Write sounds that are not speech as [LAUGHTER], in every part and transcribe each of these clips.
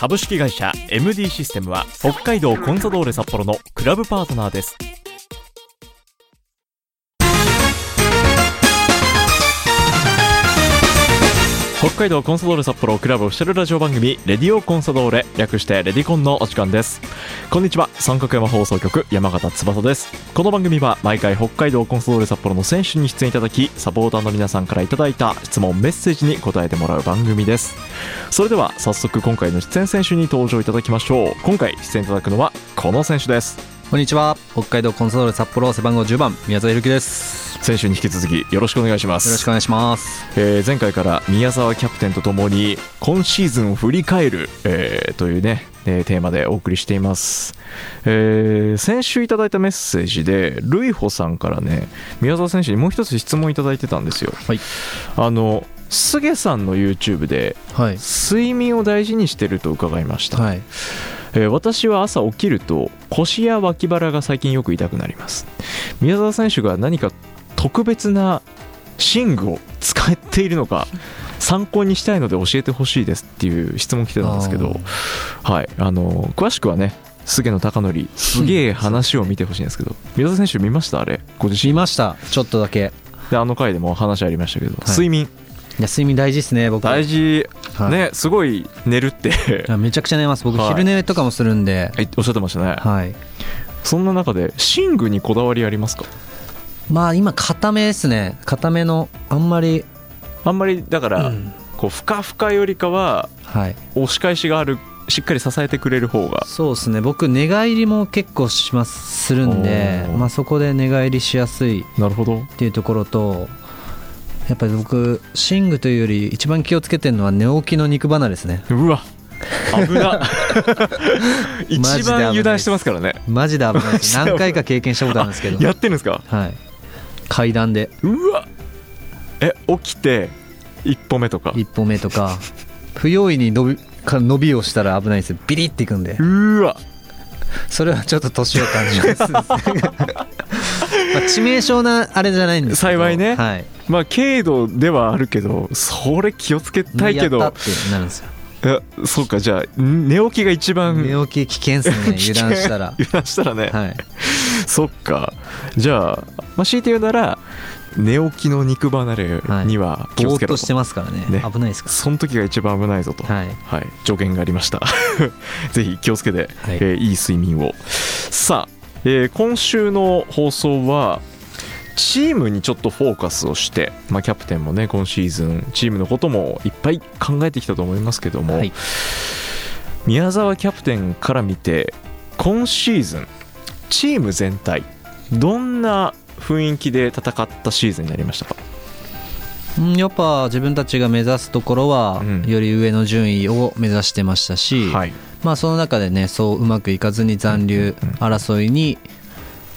株式会社 MD システムは北海道コンサドーレ札幌のクラブパートナーです。北海道コンサドーレ札幌クラブオフィシャルラジオ番組レディオコンサドーレ略してレディコンのお時間です。こんにちは。三角山放送局山形翼です。この番組は毎回北海道コンサドーレ札幌の選手に出演いただきサポーターの皆さんからいただいた質問メッセージに答えてもらう番組です。それでは早速今回の出演選手に登場いただきましょう。今回出演いただくのはこの選手です。こんにちは。北海道コンサドーレ札幌背番号10番宮沢ゆるきです。選手に引き続きよろしくお願いします。よろしくお願いします。えー前回から宮沢キャプテンとともに今シーズンを振り返る、えーというね、えーテーマでお送りしています、えー先週いただいたメッセージでルイホさんからね宮沢選手にもう一つ質問いただいてたんですよ。はい。あの菅さんの YouTube ではい。睡眠を大事にしてると伺いました、はいえー私は朝起きると腰や脇腹が最近よく痛くなります。宮沢選手が何か特別な寝具を使っているのか参考にしたいので教えてほしいですっていう質問来てたんですけどはい。あの詳しくはね菅野貴則すげえ話を見てほしいんですけど宮沢選手見ました？あれご自身。見ました。ちょっとだけ。であの回でも話ありましたけど、睡眠。いや睡眠大事ですね僕。大事。はい。ねすごい寝るって。めちゃくちゃ寝ます。僕はい。昼寝とかもするんで。はいおっしゃってましたね。はい。そんな中で寝具にこだわりありますか？まあ今固めですね。固めのあんまり。あんまりだから、うん。こうふかふかよりかははい。押し返しがあるしっかり支えてくれる方が。そうですね。僕寝返りも結構しますするんで。まあそこで寝返りしやすい。なるほど。っていうところとやっぱり僕寝具というより一番気をつけてるのは寝起きの肉離れですね。うわ。危な。[LAUGHS] マ一番油断してますからね。マジで危ないです。[LAUGHS] 何回か経験したことあるんですけど。やってんですか？はい。階段で。うわ。え起きて一歩目とか。一歩目とか。不用意に伸びか伸びをしたら危ないんですよ。ビリっていくんで。うわ。それはちょっと年を感じますまあ致命傷なあれじゃないんですけど幸いねはいまあ軽度ではあるけどそれ気をつけたいけど。やったってなるんですよ。えそうかじゃあん寝起きが一番寝起き危険ですね [LAUGHS] 油断したら。油断したらね、はい。そっか。じゃあ、まあ、強いて言うなら寝起きの肉離れには気をつけろと、ぼーっとしてますからね。ね。危ないですかその時が一番危ないぞと、らはい。はい、助言がありました。[LAUGHS] ぜひ気をつけて、はい。えーいい睡眠を。さあ、えー今週の放送はチームにちょっとフォーカスをして、まあ、キャプテンもね今シーズンチームのこともいっぱい考えてきたと思いますけども、はい。宮沢キャプテンから見て今シーズンチーム全体どんな雰囲気で戦ったシーズンになりましたか？うんやっぱ自分たちが目指すところはうん。より上の順位を目指してましたし、はい。まあその中でねそううまくいかずに残留争いに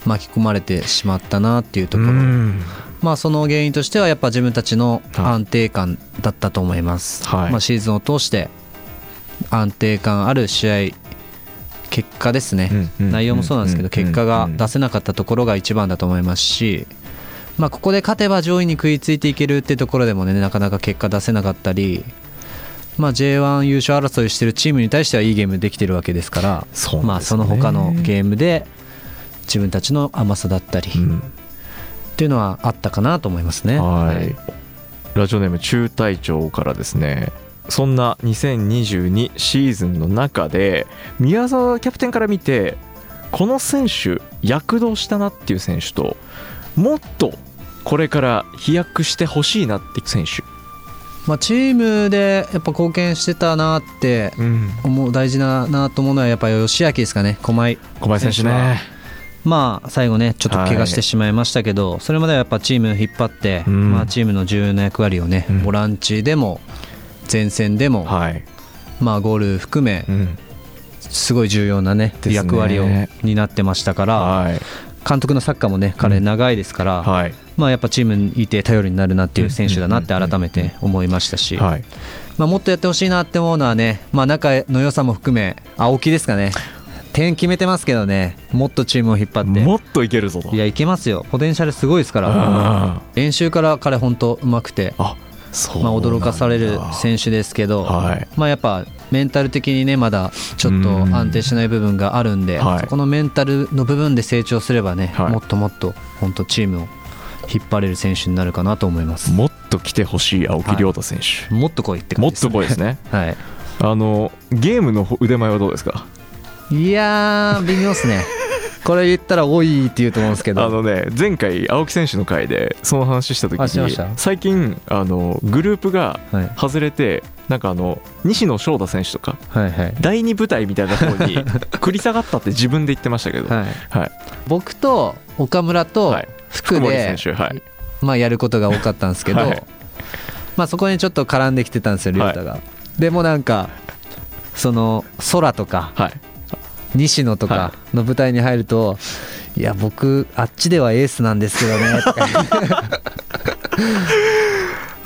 巻き込まれてしまったなっていうところ、うん。まあその原因としてはやっぱ自分たちの安定感だったと思います、はい。まあ、シーズンを通して安定感ある試合結果ですね、うん内容もそうなんですけどうん結果が出せなかったところが一番だと思いますし、まあ、ここで勝てば上位に食いついていけるっていうところでもねなかなか結果出せなかったり、まあ、J1 優勝争いしてるチームに対してはいいゲームできてるわけですから。そまあ、その他のゲームで自分たちの甘さだったり、うん。っていうのはあったかなと思いますね。はい、ラジオネーム中隊長からですねそんな2022シーズンの中で宮沢キャプテンから見てこの選手躍動したなっていう選手ともっとこれから飛躍してほしいなっていう選手、まあ、チームでやっぱ貢献してたなってうん、思う大事だなと思うのはやっぱ吉明ですかね。駒井。小林選手ねまあ最後ねちょっと怪我してしまいましたけど、それまではやっぱチーム引っ張って、うん。まあ、チームの重要な役割をね、うん。ボランチでも前線でも、はい、まあ、ゴール含めうん。すごい重要なねね。役割を担ってましたからはい。監督のサッカーもね彼長いですから、はい。まあ、やっぱチームにいて頼りになるなっていう選手だなって改めて思いましたし、はい。まあ、もっとやってほしいなって思うのはね、まあ、仲の良さも含め青木ですかね点決めてますけどね。もっとチームを引っ張って。もっといけるぞと。いやいけますよ。ポテンシャルすごいですから。あ練習から彼本当うまくてあそうまあ、驚かされる選手ですけど、はい。まあ、やっぱメンタル的にねまだちょっと安定しない部分があるんで、はい。そこのメンタルの部分で成長すればね、はい。もっともっと本当チームを引っ張れる選手になるかなと思います。もっと来てほしい青木亮太選手、もっと来いってもっ感じです、と来いですね。はい。あのゲームの腕前はどうですか？いやー微妙っすね。これ言ったら多いって言うと思うんですけど。あのね前回青木選手の回でその話した時に最近あのグループがはい。外れてなんかあの西野翔太選手とか第二部隊みたいなところに [LAUGHS] 繰り下がったって自分で言ってましたけど、はい。はい。僕と岡村とはい。福で、選手はい。まあ、やることが多かったんですけど、はい。まあ、そこにちょっと絡んできてたんですよ亮太が、でもなんかその空とかはい西野とかの舞台に入ると、い、や僕あっちではエースなんですけどねとか。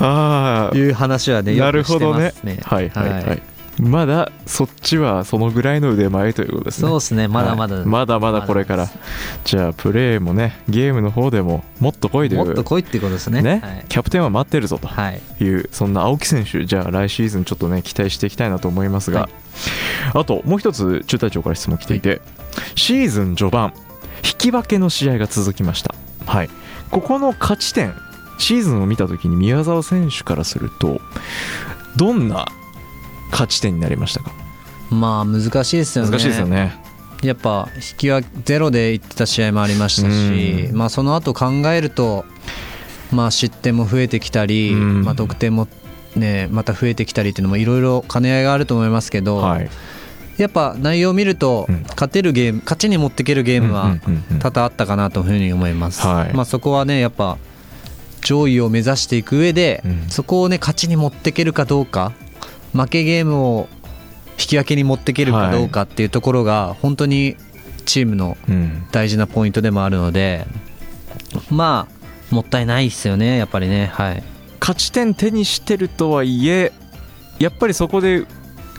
[LAUGHS] ああいう話はねなよくしてるほどね。ますねはいはい。はい、まだそっちはそのぐらいの腕前ということですね。そうですね。まだまだ、はいまだまだこれから。じゃあプレーもねゲームの方でももっと来いというもっと来いってことですね。ね。はい、キャプテンは待ってるぞとはい。いうそんな青木選手じゃあ来シーズンちょっとね期待していきたいなと思いますが、はい。あともう一つ中隊長から質問来ていて、シーズン序盤引き分けの試合が続きました。はい。ここの勝ち点シーズンを見た時に宮澤選手からするとどんな勝ち点になりましたか？まあ難しいですよね。難しいですよね。やっぱ引き分けゼロでいってた試合もありましたし、うん。まあ、その後考えると、まあ、失点も増えてきたり、うん。まあ、得点も、ね、また増えてきたりっていうのもいろいろ兼ね合いがあると思いますけど、はい。やっぱ内容を見ると、うん。勝てるゲーム勝ちに持っていけるゲームは多々あったかなというふうに思います、はい。まあ、そこはねやっぱ上位を目指していく上で、うん。そこをね勝ちに持っていけるかどうか負けゲームを引き分けに持っていけるかどうかっていうところが本当にチームのうん。大事なポイントでもあるのでまあもったいないですよねやっぱりね。はい。勝ち点手にしてるとはいえやっぱりそこで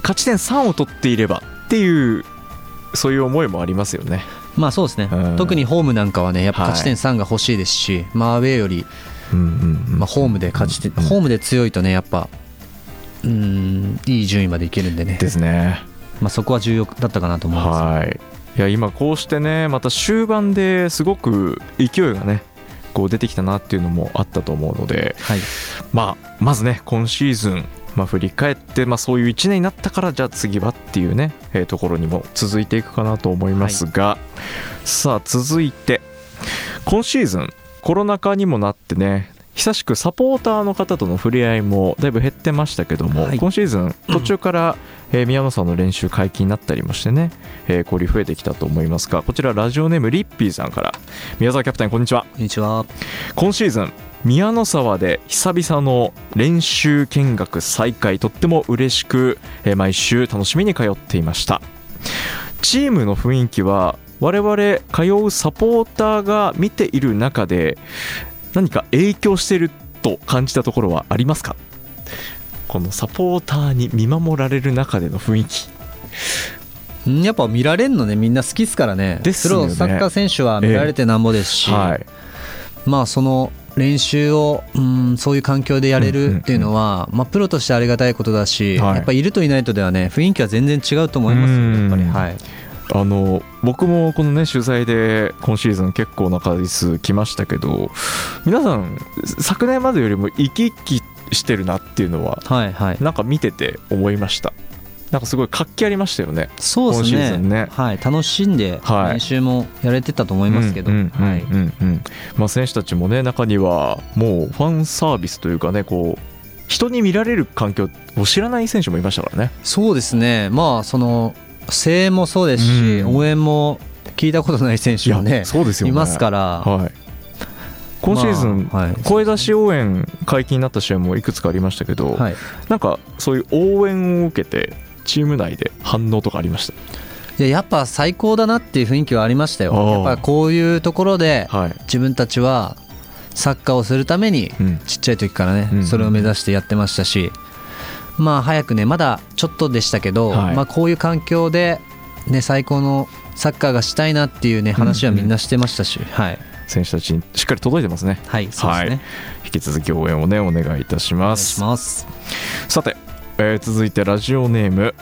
勝ち点3を取っていればっていうそういう思いもありますよね。まあそうですね、うん。特にホームなんかはねやっぱはい。勝ち点3が欲しいですし、まあアウェーより、うんうんうんまあ、ホームで勝ち点、うん。ホームで強いとねやっぱうんいい順位までいけるんでねですね。まあ、そこは重要だったかなと思います、はい。いや今こうしてねまた終盤ですごく勢いがねこう出てきたなっていうのもあったと思うので、はいまあまずね今シーズンまあ振り返ってまあそういう1年になったからじゃあ次はっていうね、えーところにも続いていくかなと思いますが、さあ続いて今シーズンコロナ禍にもなってね久しくサポーターの方との触れ合いもだいぶ減ってましたけども、はい。今シーズン途中から、えー宮野さんの練習解禁になったりもしてね、えー交流増えてきたと思いますがこちらラジオネームリッピーさんから。宮沢キャプテンこんにちは。こんにちは。今シーズン宮の沢で久々の練習見学再開とっても嬉しくえー毎週楽しみに通っていました。チームの雰囲気は我々通うサポーターが見ている中で何か影響していると感じたところはありますか？このサポーターに見守られる中での雰囲気。んやっぱ見られるのね。みんな好きですからね。ですよね。プロサッカー選手は見られてなんぼですし、はい。まあその練習をうんそういう環境でやれるっていうのは、まあ、プロとしてありがたいことだし、はい。やっぱいるといないとではね雰囲気は全然違うと思いますよやっぱり。うんはいあの僕もこのね取材で今シーズン結構な回数来ましたけど皆さん昨年までよりも生き生きしてるなっていうのははいはい。なんか見てて思いました。なんかすごい活気ありましたよねそうです今シーズンね。ねはい、楽しんではい。練習もやれてたと思いますけど、選手たちもね中にはもうファンサービスというかねこう人に見られる環境を知らない選手もいましたからね。そうですね。まあその声援もそうですし、うん。応援も聞いたことない選手もねそうですよね。いますから、はい。今シーズン、声出し応援解禁になった試合もいくつかありましたけど、はい。なんかそういう応援を受けてチーム内で反応とかありました？いややっぱ最高だなっていう雰囲気はありましたよ。やっぱこういうところではい。自分たちはサッカーをするためにうん。ちっちゃい時からね、うん。それを目指してやってましたしまあ早くねまだちょっとでしたけど、はい。まあ、こういう環境で、ね、最高のサッカーがしたいなっていうね話はみんなしてましたし、はい、選手たちにしっかり届いてますね。はい、そうですね、はい。引き続き応援をねお願いいたします。します。さて、えー続いてラジオネーム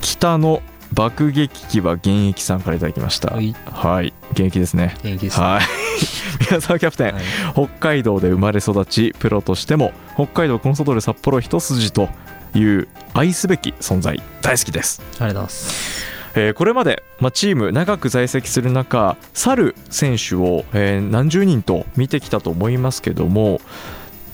北の爆撃機は現役さんからいただきました。はい。はい。現役ですね。元気ですね。はい [LAUGHS] 宮沢キャプテン、はい。北海道で生まれ育ちプロとしても北海道コンソドーレ札幌一筋という愛すべき存在。大好きです、ありがとうございます。えーこれまで、まあ、チーム長く在籍する中去る選手を、えー何十人と見てきたと思いますけども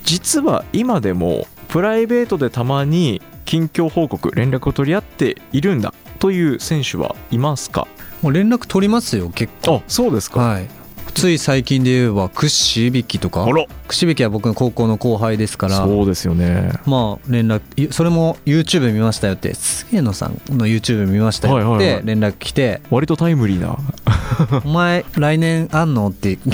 実は今でもプライベートでたまに近況報告連絡を取り合っているんだという選手はいますか？もう連絡取りますよ結構。あそうですか、はいつい最近で言えばクッシービキとか？あら。クシビキは僕の高校の後輩ですから。そうですよね。まあ連絡いそれも YouTube 見ましたよって菅野さんの YouTube 見ましたよっはいはいはい。て連絡来て。割とタイムリーな「[LAUGHS] お前来年あんの?」って聞いて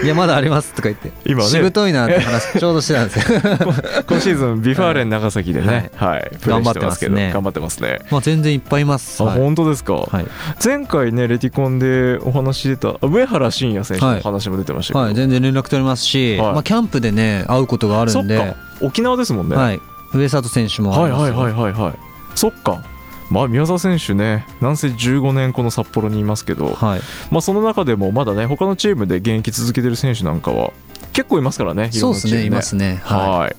「[LAUGHS] いやまだあります」とか言って。今ね。しぶといなって話ちょうどしてたんですよ。[LAUGHS] 今シーズV・ファーレン長崎でね、はい。プレーしてますけど頑張ってますね。頑張ってますね。まあ全然いっぱいいます。あ、はい。本当ですか、はい、前回ねレティコンでお話出たあ上原慎也選手の話も出てましたけど、はい、全然連絡取れますし、はい。まあ、キャンプでね会うことがあるんで。そっか。沖縄ですもんね、はい、上里選手もはいはいはいはいはい。そっかまあ宮澤選手ねなんせ15年この札幌にいますけど、はい、まあ、その中でもまだね他のチームで現役続けてる選手なんかは結構いますからねいろんなチームそうですねいますね。ははい。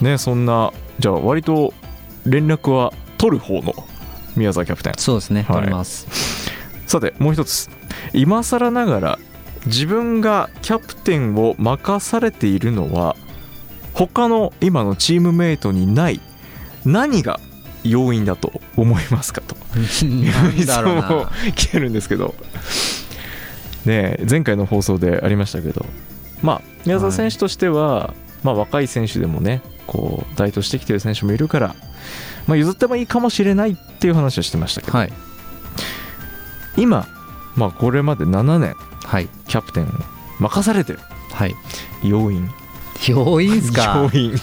ねそんなじゃあ割と連絡は取る方の宮澤キャプテン。いそうですねはい。取ります、さてもう一つ。今更ながら自分がキャプテンを任されているのは他の今のチームメイトにない何が要因だと思いますかと。なんだろういつもな来てるんですけど。ねえ前回の放送でありましたけど。まあ宮澤選手としては、まあ、若い選手でもねこう台頭してきてる選手もいるから、まあ、譲ってもいいかもしれないっていう話をしてましたけど、はい。今、まあ、これまで7年はい。キャプテンを任されてる。はい。要因。要因っすか？[LAUGHS] 要因、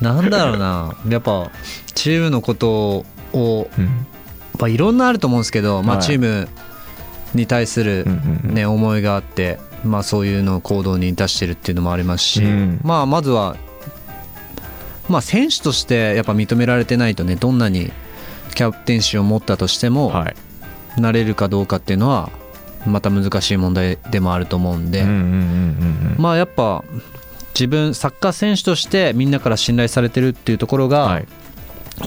なんだろうな。[LAUGHS] やっぱチームのことを、うん。まあ、いろんなあると思うんですけど、まあ、はい。チームに対するね、思いがあって、まあ、そういうのを行動に出してるっていうのもありますし、うん。まあ、まずは、まあ、選手としてやっぱ認められてないとねどんなにキャプテンシーを持ったとしても、はい。なれるかどうかっていうのはまた難しい問題でもあると思うんで、まあやっぱ自分サッカー選手としてみんなから信頼されてるっていうところが、はい。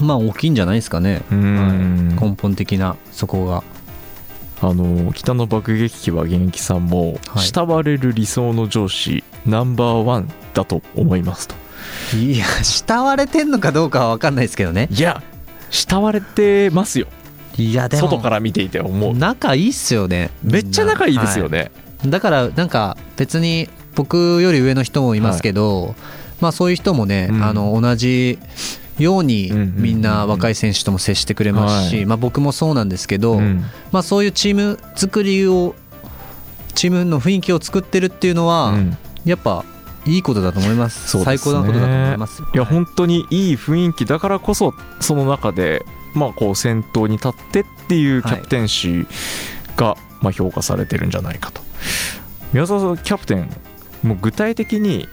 まあ大きいんじゃないですかね、うん。はい根本的なそこが。あの北の爆撃機は現役さんも、はい。慕われる理想の上司ナンバーワンだと思いますと。いや慕われてんのかどうかは分かんないですけどね。いや慕われてますよ。いやでも外から見ていて思う。仲いいっすよね。めっちゃ仲いいですよね、はい。だからなんか別に僕より上の人もいますけど、まあそういう人もね、うん。あの同じようにみんな若い選手とも接してくれますし、はい。まあ僕もそうなんですけど、うん。まあそういうチーム作りをチームの雰囲気を作ってるっていうのは、うん。やっぱいいことだと思います。ね。最高なことだと思います。いや本当にいい雰囲気だからこそその中でまあこう先頭に立ってっていうキャプテンシーがまあ評価されてるんじゃないかと。宮沢さんキャプテンもう具体的に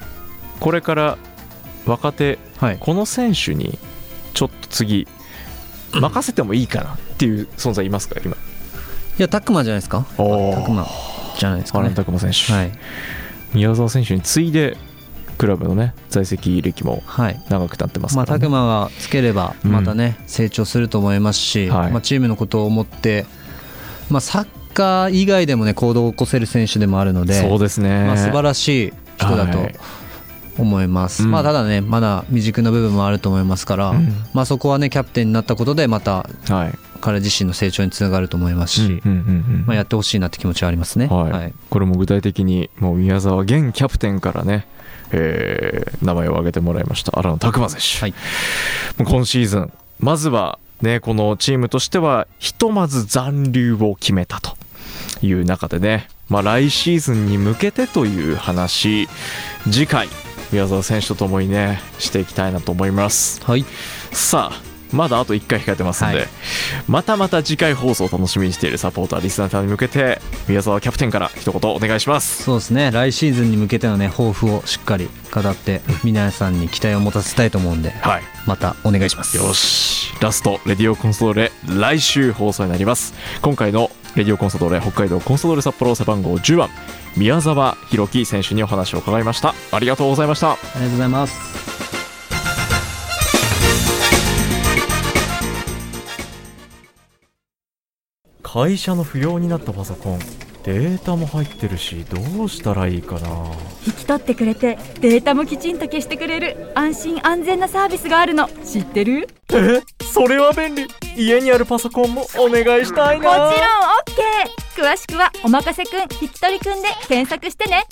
これから若手はい。この選手にちょっと次任せてもいいかなっていう存在いますか今？いやタクマじゃないですか？おタクマじゃないですか原ね拓磨選手、はい。宮沢選手に次いでクラブのね在籍歴もはい。長くなってますまあ、から、ね拓磨がつければまたね、成長すると思いますし、はい。まあ、チームのことを思って、まあ、サッカー以外でもね行動を起こせる選手でもあるのでそうですね、まあ、素晴らしい人だとはい。思います、うん。まあ、ただねまだ未熟な部分もあると思いますから、うん。まあ、そこはねキャプテンになったことでまたはい。彼自身の成長につながると思いますし、うんうんうんうん。まあ、やってほしいなって気持ちはありますね。はい。はい。これも具体的にもう宮沢現キャプテンからね、えー名前を挙げてもらいました荒野拓磨選手、はい。今シーズンまずはねこのチームとしてはひとまず残留を決めたという中でね、まあ、来シーズンに向けてという話。次回宮沢選手とともにねしていきたいなと思います。はい。さあまだあと1回控えてますんで、はい。またまた次回放送を楽しみにしているサポーターリスナーさんに向けて宮沢キャプテンから一言お願いします。そうですね。来シーズンに向けてのね抱負をしっかり語って皆さんに期待を持たせたいと思うんではい。またお願いします。よし。ラストレディオコンソドーレ来週放送になります。今回のレディオコンソドーレ北海道コンソドーレ札幌背番号10番宮沢弘樹選手にお話を伺いました。ありがとうございました。ありがとうございます会社の不要になったパソコンデータも入ってるしどうしたらいいかな。引き取ってくれてデータもきちんと消してくれる安心安全なサービスがあるの。知ってる？え？それは便利。家にあるパソコンもお願いしたいもちろん OK 詳しくは「おまかせくん引き取りくん」で検索してね。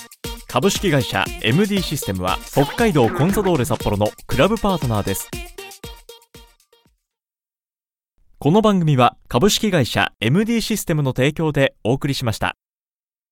株式会社 MD システムは北海道コンサドーレ札幌のクラブパートナーですこの番組は株式会社 MD システムの提供でお送りしました。